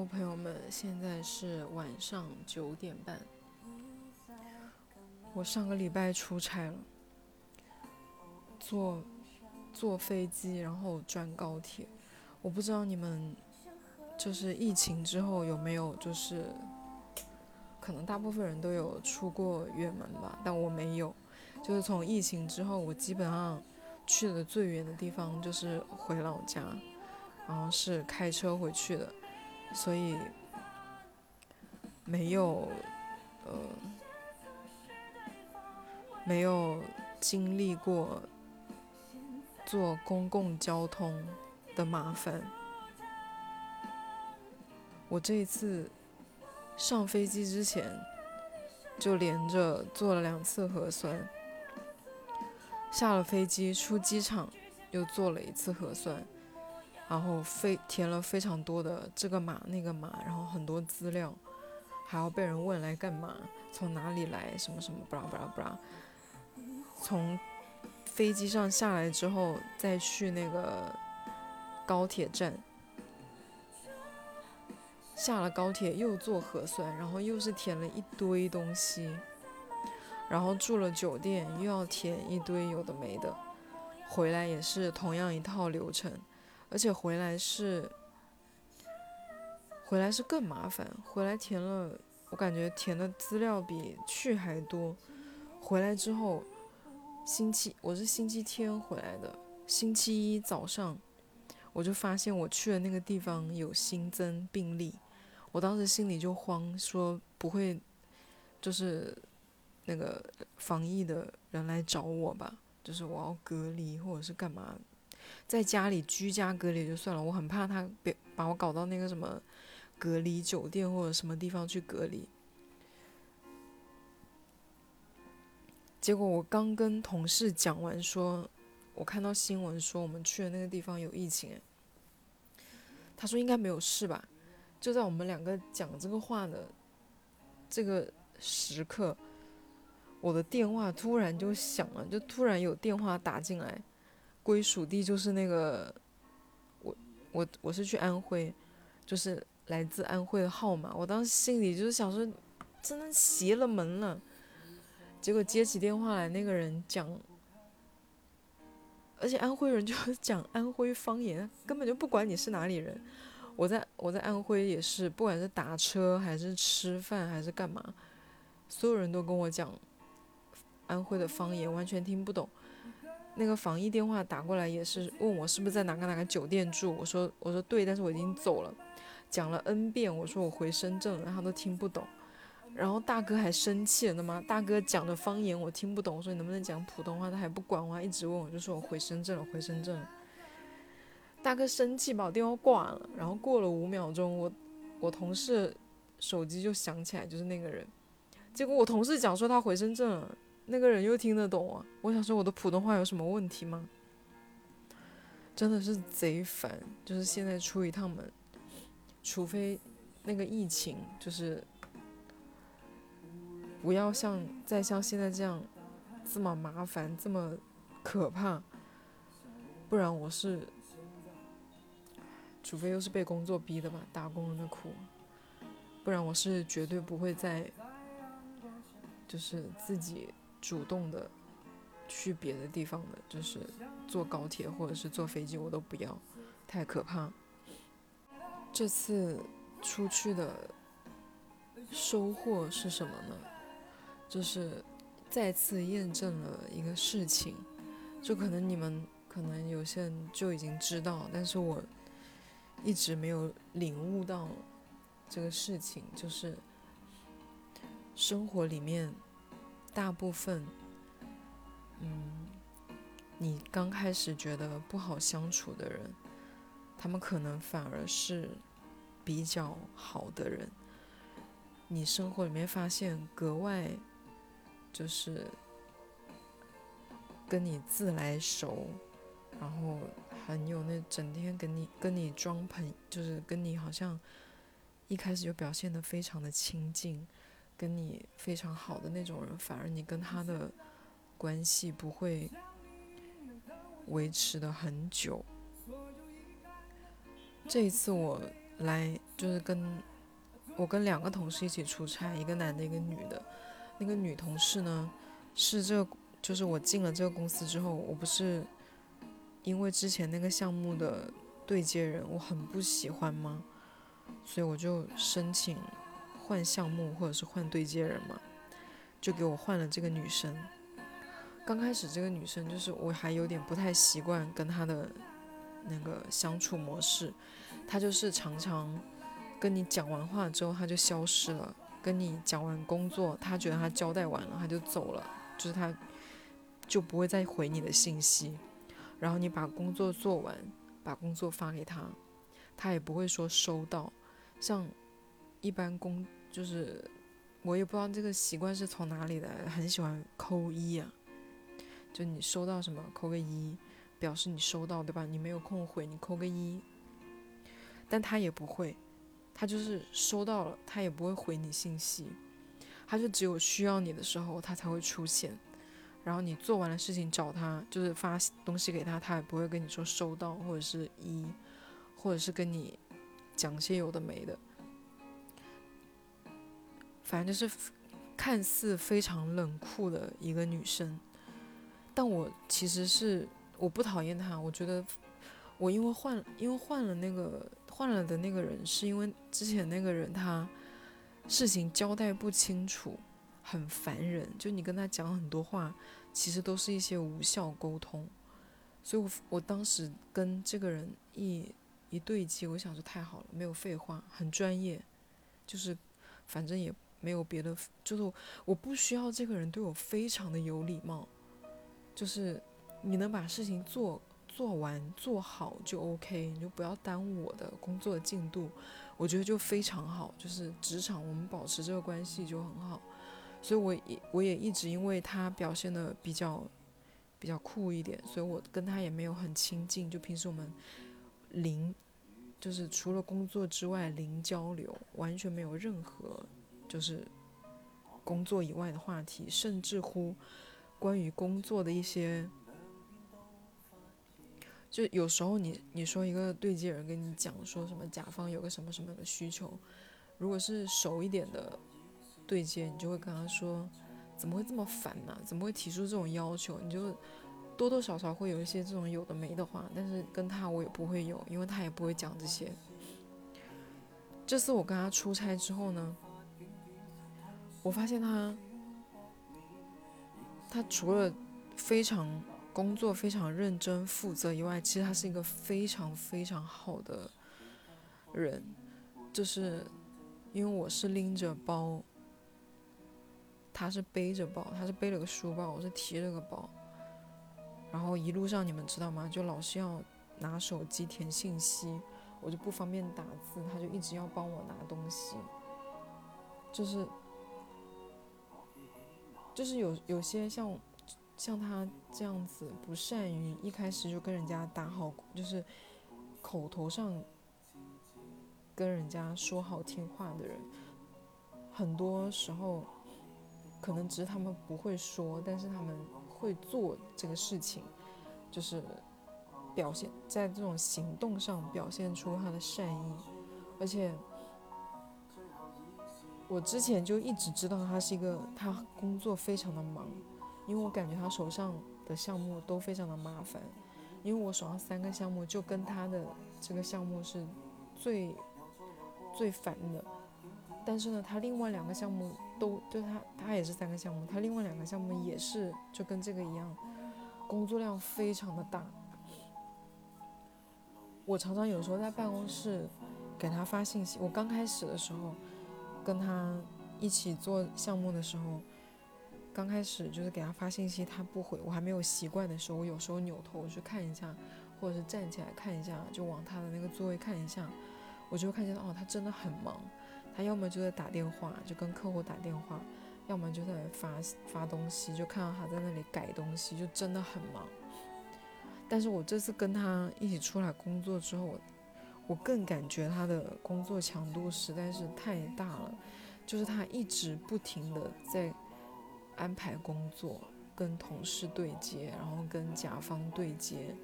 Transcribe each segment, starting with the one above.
朋友们，现在是晚上九点半。我上个礼拜出差了，坐坐飞机，然后转高铁。我不知道你们就是疫情之后有没有，就是可能大部分人都有出过远门吧，但我没有。就是从疫情之后，我基本上去的最远的地方就是回老家，然后是开车回去的。所以没有，呃，没有经历过坐公共交通的麻烦。我这一次上飞机之前就连着做了两次核酸，下了飞机出机场又做了一次核酸。然后非填了非常多的这个码那个码，然后很多资料，还要被人问来干嘛，从哪里来，什么什么，布拉布拉布拉。从飞机上下来之后，再去那个高铁站，下了高铁又做核酸，然后又是填了一堆东西，然后住了酒店又要填一堆有的没的，回来也是同样一套流程。而且回来是，回来是更麻烦。回来填了，我感觉填的资料比去还多。回来之后，星期我是星期天回来的，星期一早上我就发现我去的那个地方有新增病例，我当时心里就慌，说不会就是那个防疫的人来找我吧？就是我要隔离或者是干嘛？在家里居家隔离就算了，我很怕他别把我搞到那个什么隔离酒店或者什么地方去隔离。结果我刚跟同事讲完，说我看到新闻说我们去的那个地方有疫情，他说应该没有事吧？就在我们两个讲这个话的这个时刻，我的电话突然就响了，就突然有电话打进来。归属地就是那个，我我我是去安徽，就是来自安徽的号码。我当时心里就是想说，真的邪了门了。结果接起电话来，那个人讲，而且安徽人就 讲安徽方言，根本就不管你是哪里人。我在我在安徽也是，不管是打车还是吃饭还是干嘛，所有人都跟我讲安徽的方言，完全听不懂。那个防疫电话打过来也是问我是不是在哪个哪个酒店住，我说我说对，但是我已经走了，讲了 N 遍，我说我回深圳了，他都听不懂，然后大哥还生气了，的嘛，大哥讲的方言我听不懂，我说你能不能讲普通话，他还不管我，一直问我，就说我回深圳了，回深圳，大哥生气把我电话挂了，然后过了五秒钟，我我同事手机就响起来，就是那个人，结果我同事讲说他回深圳了。那个人又听得懂啊？我想说我的普通话有什么问题吗？真的是贼烦，就是现在出一趟门，除非那个疫情就是不要像再像现在这样这么麻烦这么可怕，不然我是，除非又是被工作逼的吧，打工人的苦，不然我是绝对不会再就是自己。主动的去别的地方的，就是坐高铁或者是坐飞机，我都不要，太可怕。这次出去的收获是什么呢？就是再次验证了一个事情，就可能你们可能有些人就已经知道，但是我一直没有领悟到这个事情，就是生活里面。大部分，嗯，你刚开始觉得不好相处的人，他们可能反而是比较好的人。你生活里面发现格外就是跟你自来熟，然后很有那整天跟你跟你装朋，就是跟你好像一开始就表现的非常的亲近。跟你非常好的那种人，反而你跟他的关系不会维持的很久。这一次我来就是跟我跟两个同事一起出差，一个男的，一个女的。那个女同事呢，是这就是我进了这个公司之后，我不是因为之前那个项目的对接人我很不喜欢吗？所以我就申请换项目或者是换对接人嘛，就给我换了这个女生。刚开始这个女生就是我还有点不太习惯跟她的那个相处模式，她就是常常跟你讲完话之后她就消失了，跟你讲完工作，她觉得她交代完了她就走了，就是她就不会再回你的信息，然后你把工作做完，把工作发给她，她也不会说收到。像一般工就是我也不知道这个习惯是从哪里来，很喜欢扣一啊。就你收到什么扣个一，表示你收到，对吧？你没有空回，你扣个一。但他也不会，他就是收到了，他也不会回你信息，他就只有需要你的时候他才会出现。然后你做完了事情找他，就是发东西给他，他也不会跟你说收到或者是一，或者是跟你讲些有的没的。反正就是看似非常冷酷的一个女生。但我其实是我不讨厌她，我觉得我因为换因为换了那个换了的那个人，是因为之前那个人他事情交代不清楚，很烦人。就你跟他讲很多话，其实都是一些无效沟通。所以我我当时跟这个人一一对接，我想说太好了，没有废话，很专业，就是反正也没有别的，就是我不需要这个人对我非常的有礼貌。就是你能把事情做做完做好就 OK，你就不要耽误我的工作进度，我觉得就非常好。就是职场我们保持这个关系就很好，所以我也我也一直因为他表现的比较比较酷一点，所以我跟他也没有很亲近，就平时我们零就是除了工作之外零交流，完全没有任何就是工作以外的话题，甚至乎。关于工作的一些，就有时候你你说一个对接人跟你讲说什么甲方有个什么什么的需求，如果是熟一点的对接，你就会跟他说，怎么会这么烦呢？怎么会提出这种要求？你就多多少少会有一些这种有的没的话，但是跟他我也不会有，因为他也不会讲这些。这次我跟他出差之后呢，我发现他。他除了非常工作非常认真负责以外，其实他是一个非常非常好的人。就是因为我是拎着包，他是背着包，他是背了个书包，我是提了个包。然后一路上你们知道吗？就老是要拿手机填信息，我就不方便打字，他就一直要帮我拿东西，就是。就是有有些像像他这样子不善于一开始就跟人家打好，就是口头上跟人家说好听话的人，很多时候可能只是他们不会说，但是他们会做这个事情，就是表现在这种行动上表现出他的善意，而且。我之前就一直知道他是一个，他工作非常的忙，因为我感觉他手上的项目都非常的麻烦，因为我手上三个项目就跟他的这个项目是最最烦的，但是呢，他另外两个项目都对他，他也是三个项目，他另外两个项目也是就跟这个一样，工作量非常的大。我常常有时候在办公室给他发信息，我刚开始的时候。跟他一起做项目的时候，刚开始就是给他发信息，他不回，我还没有习惯的时候，我有时候扭头去看一下，或者是站起来看一下，就往他的那个座位看一下，我就看见哦，他真的很忙，他要么就在打电话，就跟客户打电话，要么就在发发东西，就看到他在那里改东西，就真的很忙。但是我这次跟他一起出来工作之后，我我更感觉他的工作强度实在是太大了，就是他一直不停的在安排工作，跟同事对接，然后跟甲方对接，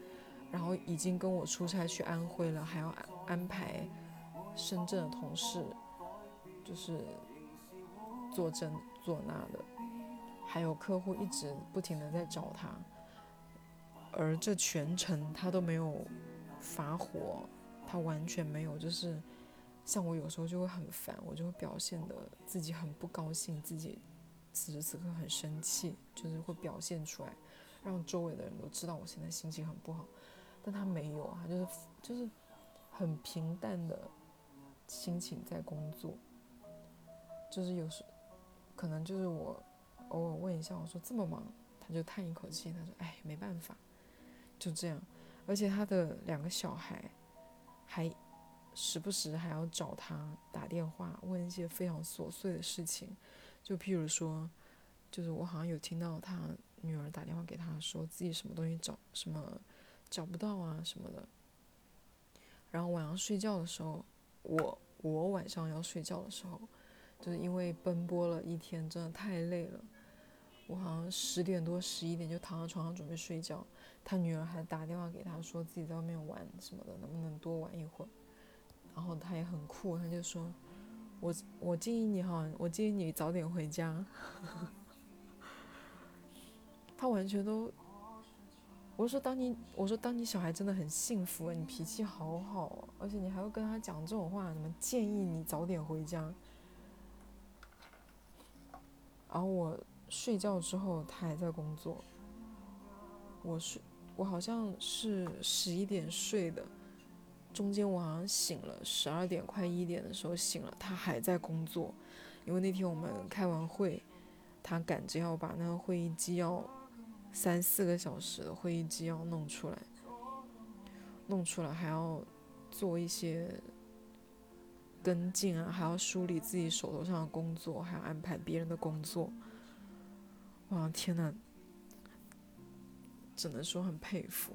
然后已经跟我出差去安徽了，还要安安排深圳的同事就是做这做那的，还有客户一直不停的在找他，而这全程他都没有发火，他完全没有，就是像我有时候就会很烦，我就会表现的自己很不高兴，自己此时此刻很生气，就是会表现出来，让周围的人都知道我现在心情很不好。但他没有啊，就是就是很平淡的心情在工作，就是有时可能就是我偶尔问一下，我说这么忙，他就叹一口气，他说哎没办法，就这样。而且他的两个小孩还时不时还要找他打电话问一些非常琐碎的事情，就譬如说，就是我好像有听到他女儿打电话给他说自己什么东西找什么。找不到啊什么的，然后晚上睡觉的时候，我我晚上要睡觉的时候，就是因为奔波了一天，真的太累了，我好像十点多十一点就躺在床上准备睡觉，他女儿还打电话给他说自己在外面玩什么的，能不能多玩一会儿，然后他也很酷，他就说，我我建议你哈，我建议你早点回家，他完全都。我说：“当你我说当你小孩真的很幸福啊，你脾气好好，而且你还会跟他讲这种话，什么建议你早点回家。然后我睡觉之后，他还在工作。我睡，我好像是十一点睡的，中间我好像醒了，十二点快一点的时候醒了，他还在工作。因为那天我们开完会，他赶着要把那个会议纪要。”三四个小时的会议纪要弄出来，弄出来还要做一些跟进啊，还要梳理自己手头上的工作，还要安排别人的工作。哇，天呐，只能说很佩服。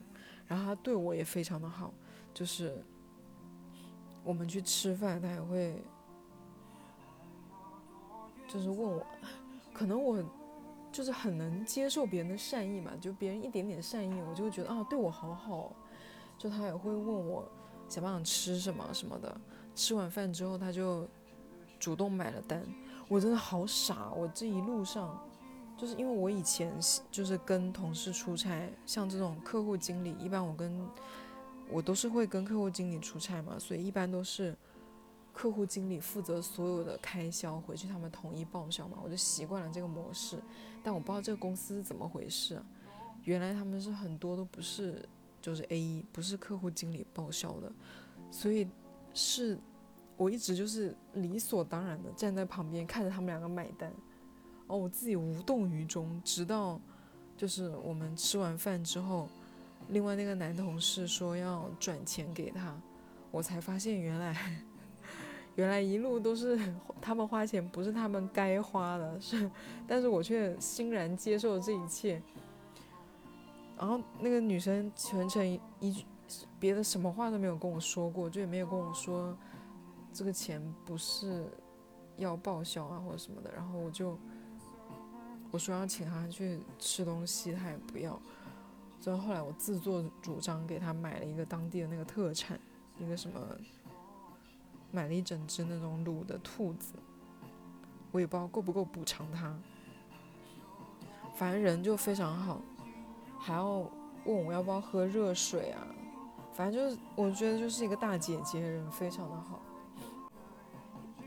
然后他对我也非常的好，就是我们去吃饭，他也会就是问我，可能我。就是很能接受别人的善意嘛，就别人一点点善意，我就会觉得啊，对我好好。就他也会问我想不想吃什么什么的。吃完饭之后，他就主动买了单。我真的好傻，我这一路上，就是因为我以前就是跟同事出差，像这种客户经理，一般我跟我都是会跟客户经理出差嘛，所以一般都是。客户经理负责所有的开销，回去他们统一报销嘛，我就习惯了这个模式。但我不知道这个公司怎么回事，原来他们是很多都不是，就是 A 一不是客户经理报销的，所以是我一直就是理所当然的站在旁边看着他们两个买单，哦，我自己无动于衷，直到就是我们吃完饭之后，另外那个男同事说要转钱给他，我才发现原来。原来一路都是他们花钱，不是他们该花的，是，但是我却欣然接受这一切。然后那个女生全程一句别的什么话都没有跟我说过，就也没有跟我说这个钱不是要报销啊或者什么的。然后我就我说要请他去吃东西，他也不要。最后后来我自作主张给他买了一个当地的那个特产，一个什么。买了一整只那种卤的兔子，我也不知道够不够补偿他。反正人就非常好，还要问我要不要喝热水啊。反正就是我觉得就是一个大姐姐，人非常的好。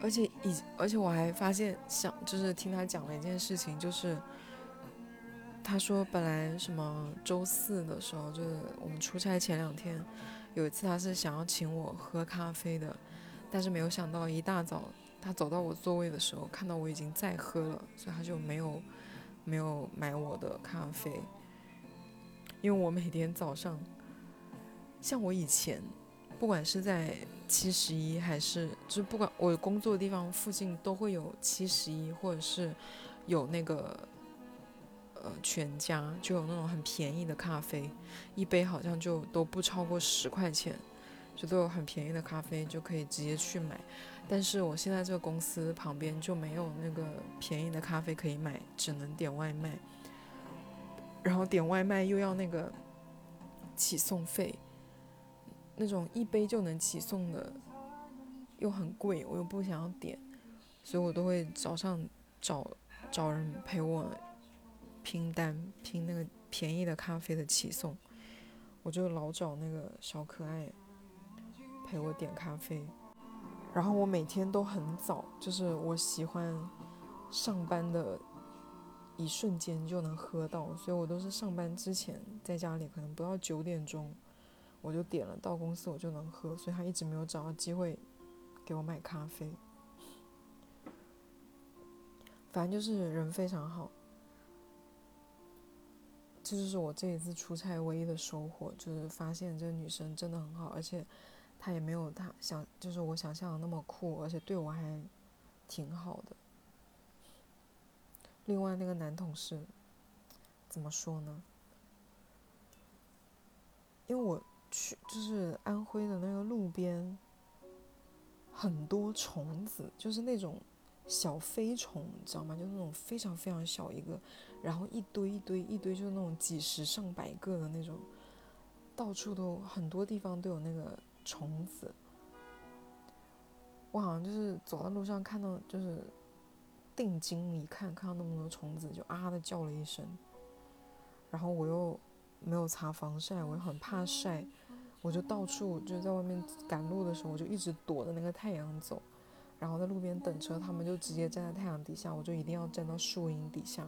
而且以而且我还发现，想就是听他讲了一件事情，就是他说本来什么周四的时候，就是我们出差前两天，有一次他是想要请我喝咖啡的。但是没有想到，一大早他走到我座位的时候，看到我已经在喝了，所以他就没有没有买我的咖啡。因为我每天早上，像我以前，不管是在七十一还是就不管我工作的地方附近都会有七十一，或者是有那个呃全家，就有那种很便宜的咖啡，一杯好像就都不超过十块钱。就都有很便宜的咖啡，就可以直接去买。但是我现在这个公司旁边就没有那个便宜的咖啡可以买，只能点外卖。然后点外卖又要那个起送费，那种一杯就能起送的又很贵，我又不想要点，所以我都会早上找找人陪我拼单，拼那个便宜的咖啡的起送。我就老找那个小可爱陪我点咖啡，然后我每天都很早，就是我喜欢上班的一瞬间就能喝到，所以我都是上班之前在家里，可能不到九点钟我就点了，到公司我就能喝，所以他一直没有找到机会给我买咖啡。反正就是人非常好。这就是我这一次出差唯一的收获，就是发现这个女生真的很好，而且她也没有她想，就是我想象的那么酷，而且对我还挺好的。另外那个男同事怎么说呢？因为我就是安徽的那个路边，很多虫子，就是那种。小飞虫，你知道吗？就那种非常非常小一个，然后一堆一堆一堆，就是那种几十上百个的那种，到处都很多地方都有那个虫子。我好像就是走在路上看到，就是定睛一看，看到那么多虫子，就啊的叫了一声。然后我又没有擦防晒，我又很怕晒，我就到处就在外面赶路的时候，我就一直躲着那个太阳走。然后在路边等车，他们就直接站在太阳底下，我就一定要站到树荫底下。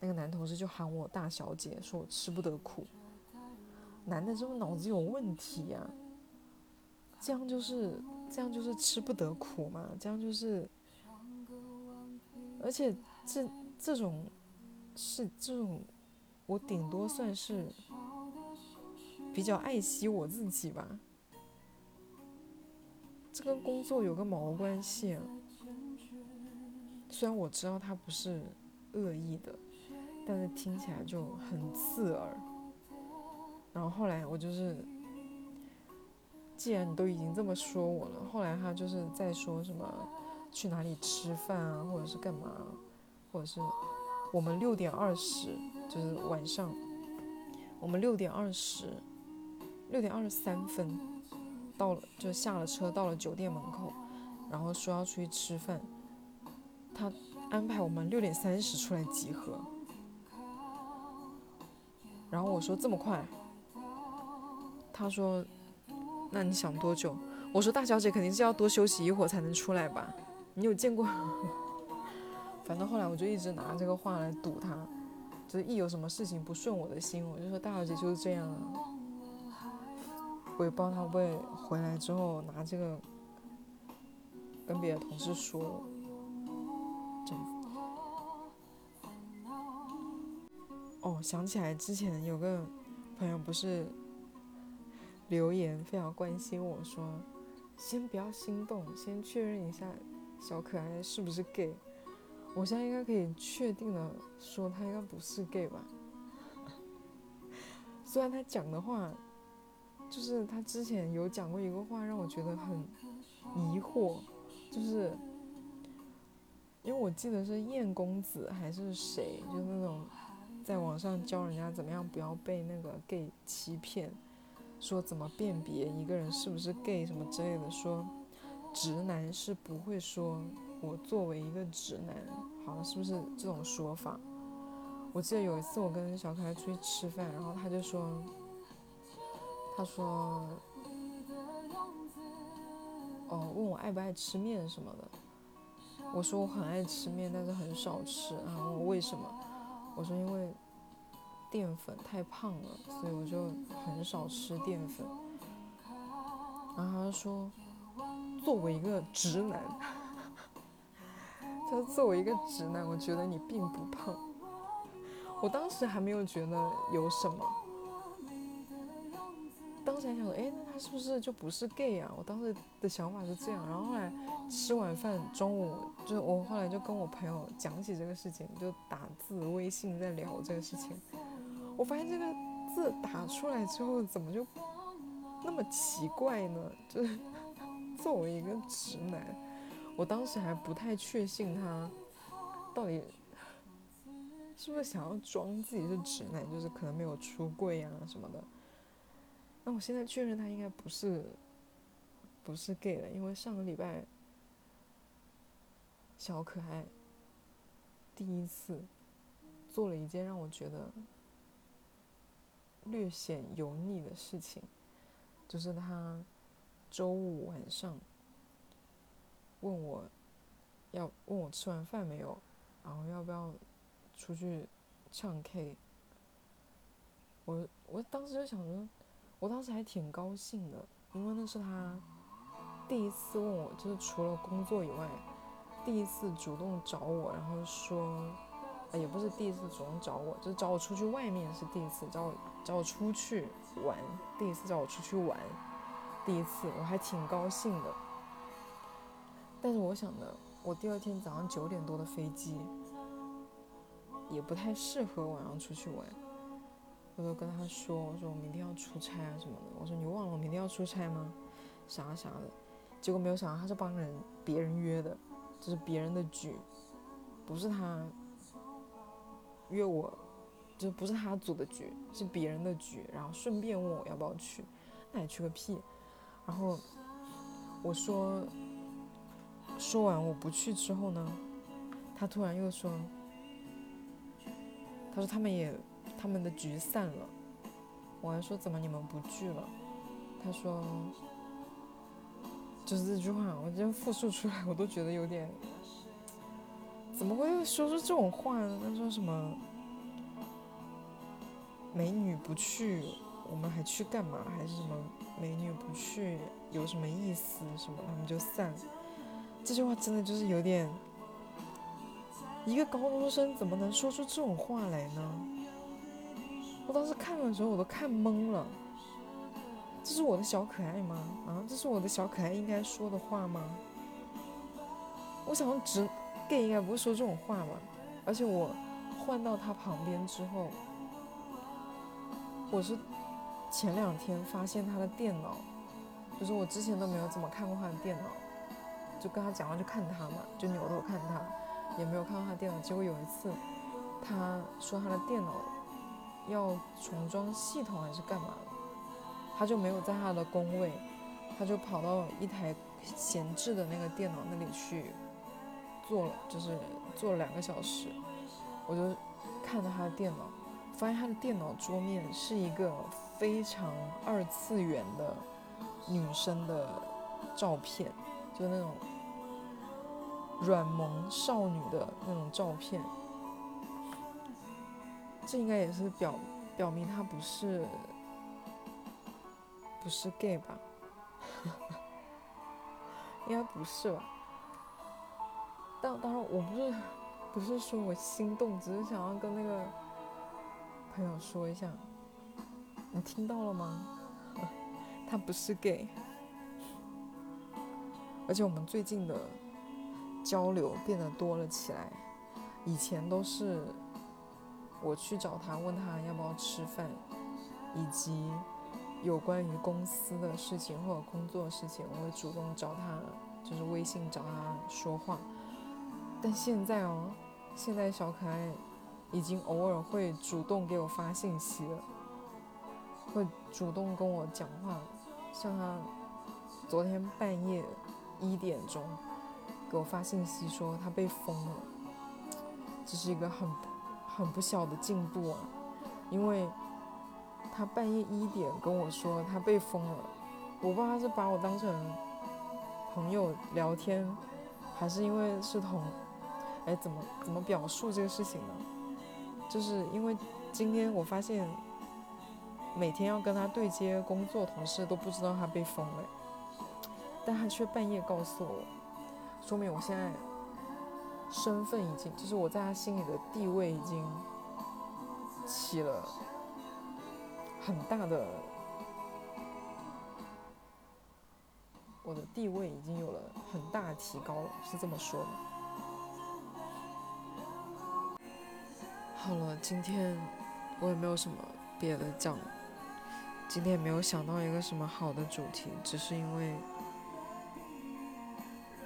那个男同事就喊我大小姐，说我吃不得苦。男的是不是脑子有问题呀？这样就是这样就是吃不得苦嘛？这样就是，而且这这种是这种，我顶多算是比较爱惜我自己吧。这跟工作有个毛关系啊！虽然我知道他不是恶意的，但是听起来就很刺耳。然后后来我就是，既然你都已经这么说我了，后来他就是在说什么去哪里吃饭啊，或者是干嘛，或者是我们六点二十，就是晚上，我们六点二十，六点二十三分。到了就下了车，到了酒店门口，然后说要出去吃饭。他安排我们六点三十出来集合。然后我说这么快？他说，那你想多久？我说大小姐肯定是要多休息一会儿才能出来吧？你有见过？反正后来我就一直拿这个话来堵他，就是一有什么事情不顺我的心，我就说大小姐就是这样啊。我也不知道他会不会回来之后拿这个跟别的同事说。哦，想起来之前有个朋友不是留言非常关心我说，先不要心动，先确认一下小可爱是不是 gay。我现在应该可以确定的说他应该不是 gay 吧？虽然他讲的话。就是他之前有讲过一个话，让我觉得很疑惑，就是因为我记得是燕公子还是谁，就那种在网上教人家怎么样不要被那个 gay 欺骗，说怎么辨别一个人是不是 gay 什么之类的，说直男是不会说我作为一个直男，好像是不是这种说法？我记得有一次我跟小可爱出去吃饭，然后他就说。他说：“哦，问我爱不爱吃面什么的。我说我很爱吃面，但是很少吃。然后问我为什么？我说因为淀粉太胖了，所以我就很少吃淀粉。然后他说，作为一个直男，他说作为一个直男，我觉得你并不胖。我当时还没有觉得有什么。”当时想说，哎，那他是不是就不是 gay 啊？我当时的想法是这样。然后后来吃完饭，中午就我后来就跟我朋友讲起这个事情，就打字微信在聊这个事情。我发现这个字打出来之后，怎么就那么奇怪呢？就是 作为一个直男，我当时还不太确信他到底是不是想要装自己是直男，就是可能没有出柜啊什么的。那我现在确认他应该不是，不是 gay 了，因为上个礼拜小可爱第一次做了一件让我觉得略显油腻的事情，就是他周五晚上问我要问我吃完饭没有，然后要不要出去唱 K。我我当时就想着，我当时还挺高兴的，因为那是他第一次问我，就是除了工作以外，第一次主动找我，然后说，也不是第一次主动找我，就是找我出去外面是第一次，找我找我出去玩，第一次找我出去玩，第一次我还挺高兴的。但是我想的，我第二天早上九点多的飞机，也不太适合晚上出去玩。我就跟他说：“我说我明天要出差啊什么的。我说你忘了我明天要出差吗？啥啥的。结果没有想到他是帮人别人约的，就是别人的局，不是他约我，就不是他组的局，是别人的局。然后顺便问我要不要去，那你去个屁！然后我说说完我不去之后呢，他突然又说，他说他们也。”他们的局散了，我还说怎么你们不聚了？他说，就是这句话，我今天复述出来，我都觉得有点，怎么会说出这种话呢？他说什么，美女不去，我们还去干嘛？还是什么美女不去有什么意思？什么他们就散了？这句话真的就是有点，一个高中生怎么能说出这种话来呢？我当时看的时候，我都看懵了。这是我的小可爱吗？啊，这是我的小可爱应该说的话吗？我想，直 gay 应该不会说这种话吧？而且我换到他旁边之后，我是前两天发现他的电脑，就是我之前都没有怎么看过他的电脑，就跟他讲话就看他嘛，就扭头看他，也没有看到他电脑。结果有一次，他说他的电脑。要重装系统还是干嘛他就没有在他的工位，他就跑到一台闲置的那个电脑那里去做了，就是做了两个小时。我就看着他的电脑，发现他的电脑桌面是一个非常二次元的女生的照片，就那种软萌少女的那种照片。这应该也是表表明他不是不是 gay 吧？应该不是吧？当当然我不是不是说我心动，只是想要跟那个朋友说一下，你听到了吗？他不是 gay，而且我们最近的交流变得多了起来，以前都是。我去找他，问他要不要吃饭，以及有关于公司的事情或者工作的事情，我会主动找他，就是微信找他说话。但现在哦，现在小可爱已经偶尔会主动给我发信息了，会主动跟我讲话。像他昨天半夜一点钟给我发信息说他被封了，这是一个很。很不小的进步啊，因为他半夜一点跟我说他被封了，我不知道他是把我当成朋友聊天，还是因为是同，哎，怎么怎么表述这个事情呢？就是因为今天我发现每天要跟他对接工作，同事都不知道他被封了，但他却半夜告诉我，说明我现在。身份已经，就是我在他心里的地位已经起了很大的，我的地位已经有了很大提高了，是这么说的。好了，今天我也没有什么别的讲，今天也没有想到一个什么好的主题，只是因为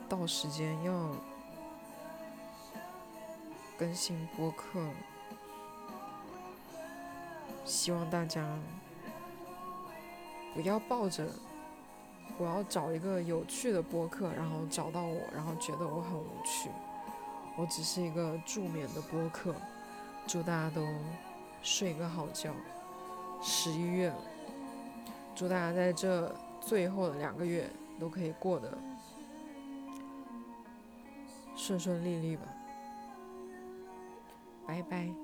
到时间要。更新播客，希望大家不要抱着我要找一个有趣的播客，然后找到我，然后觉得我很无趣。我只是一个助眠的播客。祝大家都睡个好觉。十一月了，祝大家在这最后的两个月都可以过得顺顺利利吧。拜拜。